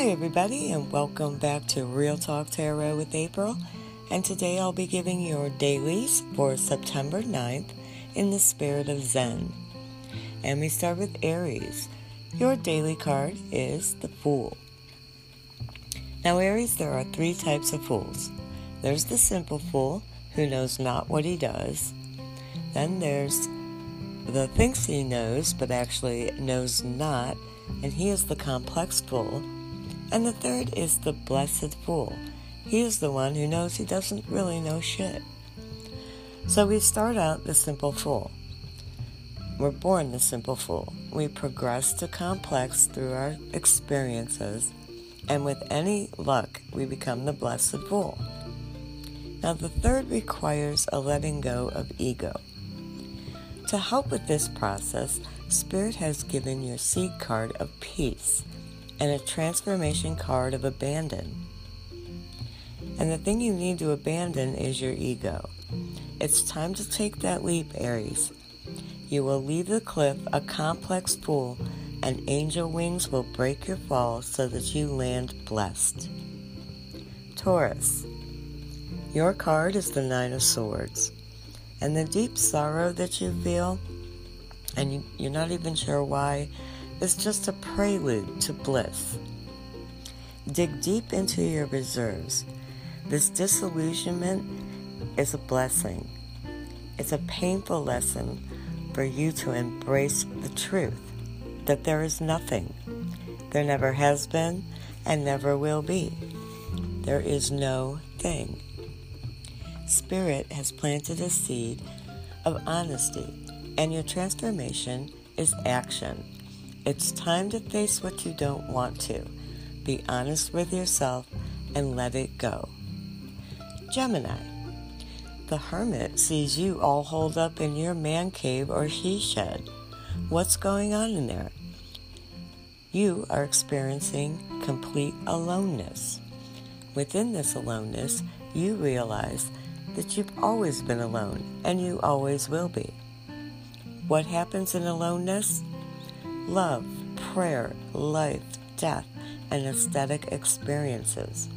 Hi, everybody, and welcome back to Real Talk Tarot with April. And today I'll be giving your dailies for September 9th in the spirit of Zen. And we start with Aries. Your daily card is the Fool. Now, Aries, there are three types of fools there's the simple fool who knows not what he does, then there's the thinks he knows but actually knows not, and he is the complex fool. And the third is the blessed fool. He is the one who knows he doesn't really know shit. So we start out the simple fool. We're born the simple fool. We progress to complex through our experiences, and with any luck, we become the blessed fool. Now, the third requires a letting go of ego. To help with this process, Spirit has given your seed card of peace and a transformation card of abandon. And the thing you need to abandon is your ego. It's time to take that leap, Aries. You will leave the cliff a complex fool, and angel wings will break your fall so that you land blessed. Taurus, your card is the Nine of Swords, and the deep sorrow that you feel, and you're not even sure why, is just a prelude to bliss. Dig deep into your reserves. This disillusionment is a blessing. It's a painful lesson for you to embrace the truth that there is nothing. There never has been and never will be. There is no thing. Spirit has planted a seed of honesty, and your transformation is action. It's time to face what you don't want to. Be honest with yourself and let it go. Gemini. The hermit sees you all holed up in your man cave or he shed. What's going on in there? You are experiencing complete aloneness. Within this aloneness, you realize that you've always been alone and you always will be. What happens in aloneness? Love, prayer, life, death, and aesthetic experiences.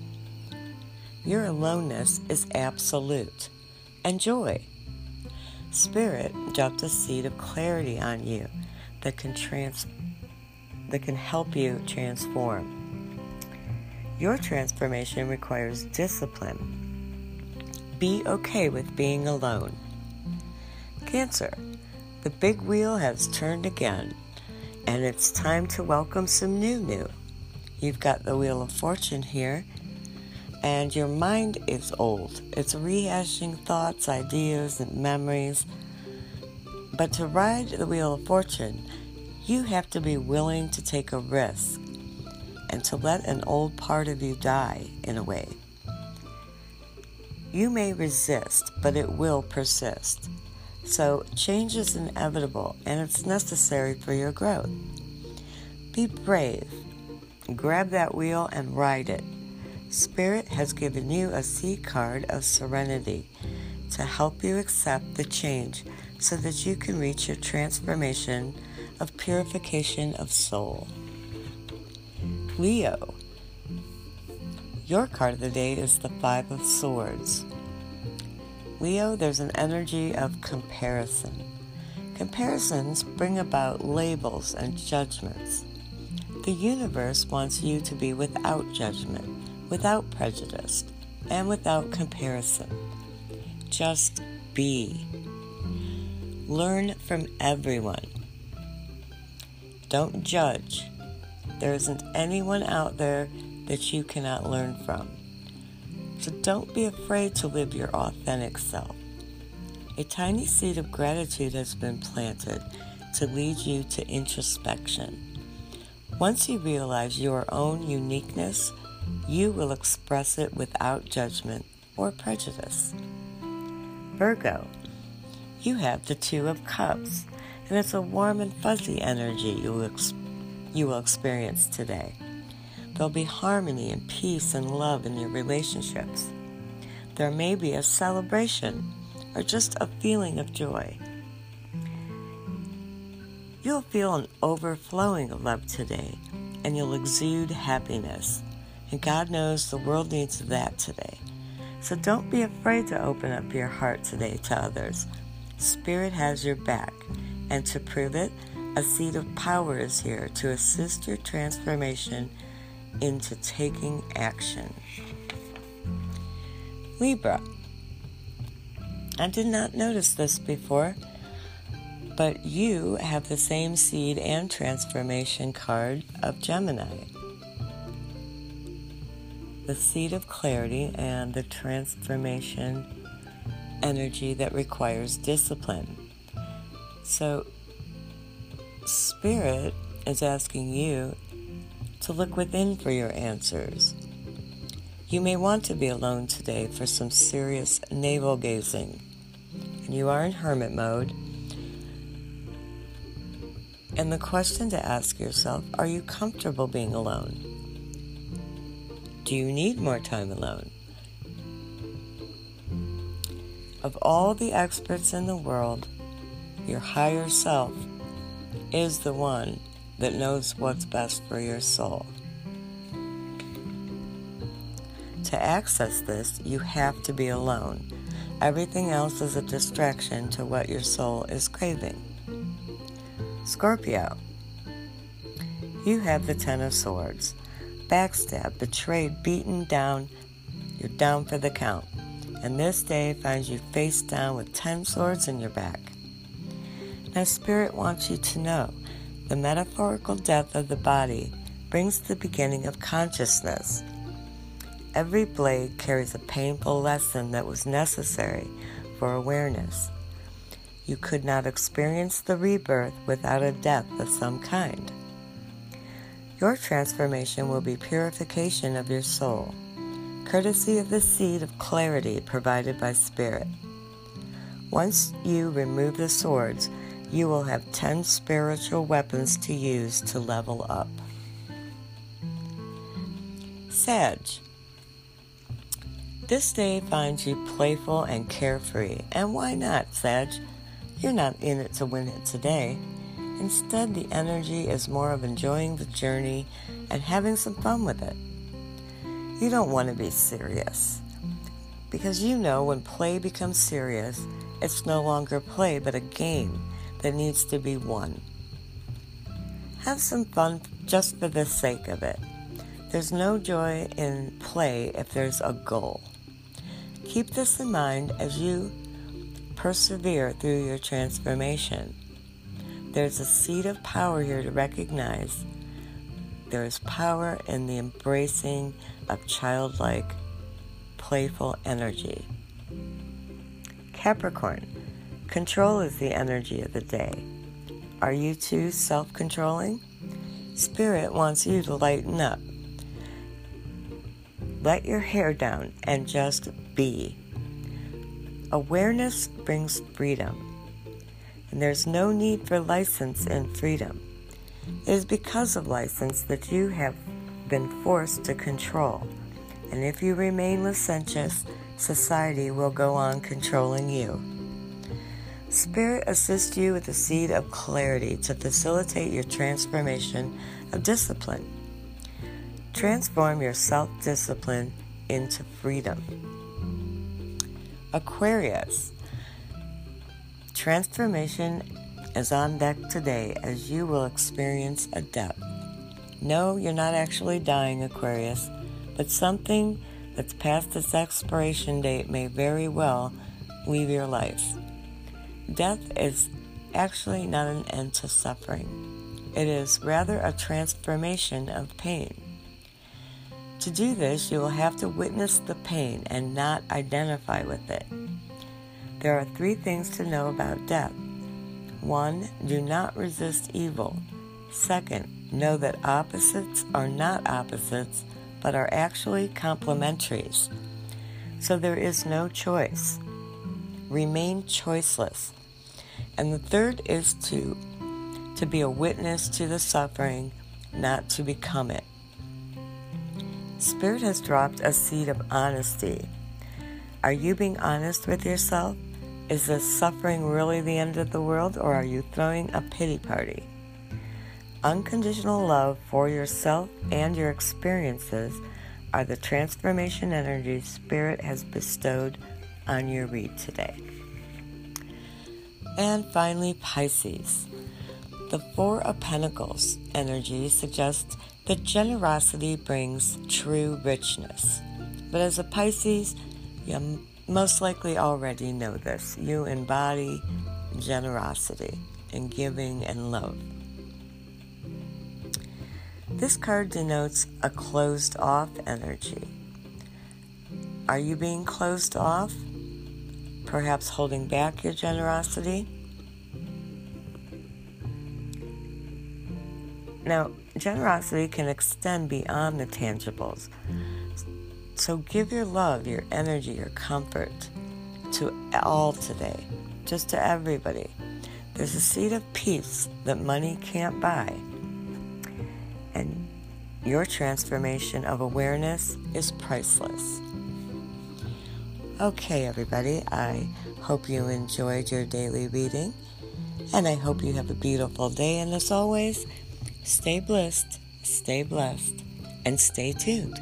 Your aloneness is absolute. And joy. Spirit dropped a seed of clarity on you that can trans that can help you transform. Your transformation requires discipline. Be okay with being alone. Cancer. The big wheel has turned again and it's time to welcome some new new. You've got the Wheel of Fortune here, and your mind is old. It's rehashing thoughts, ideas, and memories. But to ride the Wheel of Fortune, you have to be willing to take a risk and to let an old part of you die in a way. You may resist, but it will persist. So, change is inevitable and it's necessary for your growth. Be brave. Grab that wheel and ride it. Spirit has given you a seed card of serenity to help you accept the change so that you can reach your transformation of purification of soul. Leo, your card of the day is the Five of Swords. Leo, there's an energy of comparison. Comparisons bring about labels and judgments. The universe wants you to be without judgment, without prejudice, and without comparison. Just be. Learn from everyone. Don't judge. There isn't anyone out there that you cannot learn from. So don't be afraid to live your authentic self. A tiny seed of gratitude has been planted to lead you to introspection. Once you realize your own uniqueness, you will express it without judgment or prejudice. Virgo, you have the Two of Cups, and it's a warm and fuzzy energy you will, ex- you will experience today. There'll be harmony and peace and love in your relationships. There may be a celebration or just a feeling of joy. You'll feel an overflowing of love today, and you'll exude happiness. And God knows the world needs that today. So don't be afraid to open up your heart today to others. Spirit has your back, and to prove it, a seed of power is here to assist your transformation into taking action. Libra. I did not notice this before, but you have the same seed and transformation card of Gemini. The seed of clarity and the transformation energy that requires discipline. So, Spirit is asking you to look within for your answers. You may want to be alone today for some serious navel gazing. And you are in hermit mode. And the question to ask yourself are you comfortable being alone? Do you need more time alone? Of all the experts in the world, your higher self is the one that knows what's best for your soul. To access this, you have to be alone. Everything else is a distraction to what your soul is craving. Scorpio, you have the Ten of Swords. Backstabbed, betrayed, beaten down, you're down for the count. And this day finds you face down with ten swords in your back. Now, Spirit wants you to know the metaphorical death of the body brings the beginning of consciousness. Every blade carries a painful lesson that was necessary for awareness. You could not experience the rebirth without a death of some kind. Your transformation will be purification of your soul, courtesy of the seed of clarity provided by Spirit. Once you remove the swords, you will have 10 spiritual weapons to use to level up. Sag. This day finds you playful and carefree. And why not, Sag? You're not in it to win it today. Instead, the energy is more of enjoying the journey and having some fun with it. You don't want to be serious. Because you know when play becomes serious, it's no longer play but a game that needs to be won. Have some fun just for the sake of it. There's no joy in play if there's a goal. Keep this in mind as you persevere through your transformation. There's a seed of power here to recognize. There is power in the embracing of childlike, playful energy. Capricorn, Control is the energy of the day. Are you too self controlling? Spirit wants you to lighten up. Let your hair down and just be. Awareness brings freedom, and there's no need for license in freedom. It is because of license that you have been forced to control, and if you remain licentious, society will go on controlling you. Spirit assists you with the seed of clarity to facilitate your transformation of discipline. Transform your self discipline into freedom. Aquarius. Transformation is on deck today as you will experience a death. No, you're not actually dying, Aquarius, but something that's past its expiration date may very well leave your life. Death is actually not an end to suffering, it is rather a transformation of pain. To do this, you will have to witness the pain and not identify with it. There are three things to know about death. One, do not resist evil. Second, know that opposites are not opposites, but are actually complementaries. So there is no choice remain choiceless. And the third is to to be a witness to the suffering, not to become it. Spirit has dropped a seed of honesty. Are you being honest with yourself? Is the suffering really the end of the world, or are you throwing a pity party? unconditional love for yourself and your experiences are the transformation energy Spirit has bestowed on your read today. And finally, Pisces. The Four of Pentacles energy suggests that generosity brings true richness. But as a Pisces, you most likely already know this. You embody generosity and giving and love. This card denotes a closed off energy. Are you being closed off? Perhaps holding back your generosity? Now, generosity can extend beyond the tangibles. So give your love, your energy, your comfort to all today, just to everybody. There's a seed of peace that money can't buy. And your transformation of awareness is priceless. Okay, everybody, I hope you enjoyed your daily reading, and I hope you have a beautiful day. And as always, stay blessed, stay blessed, and stay tuned.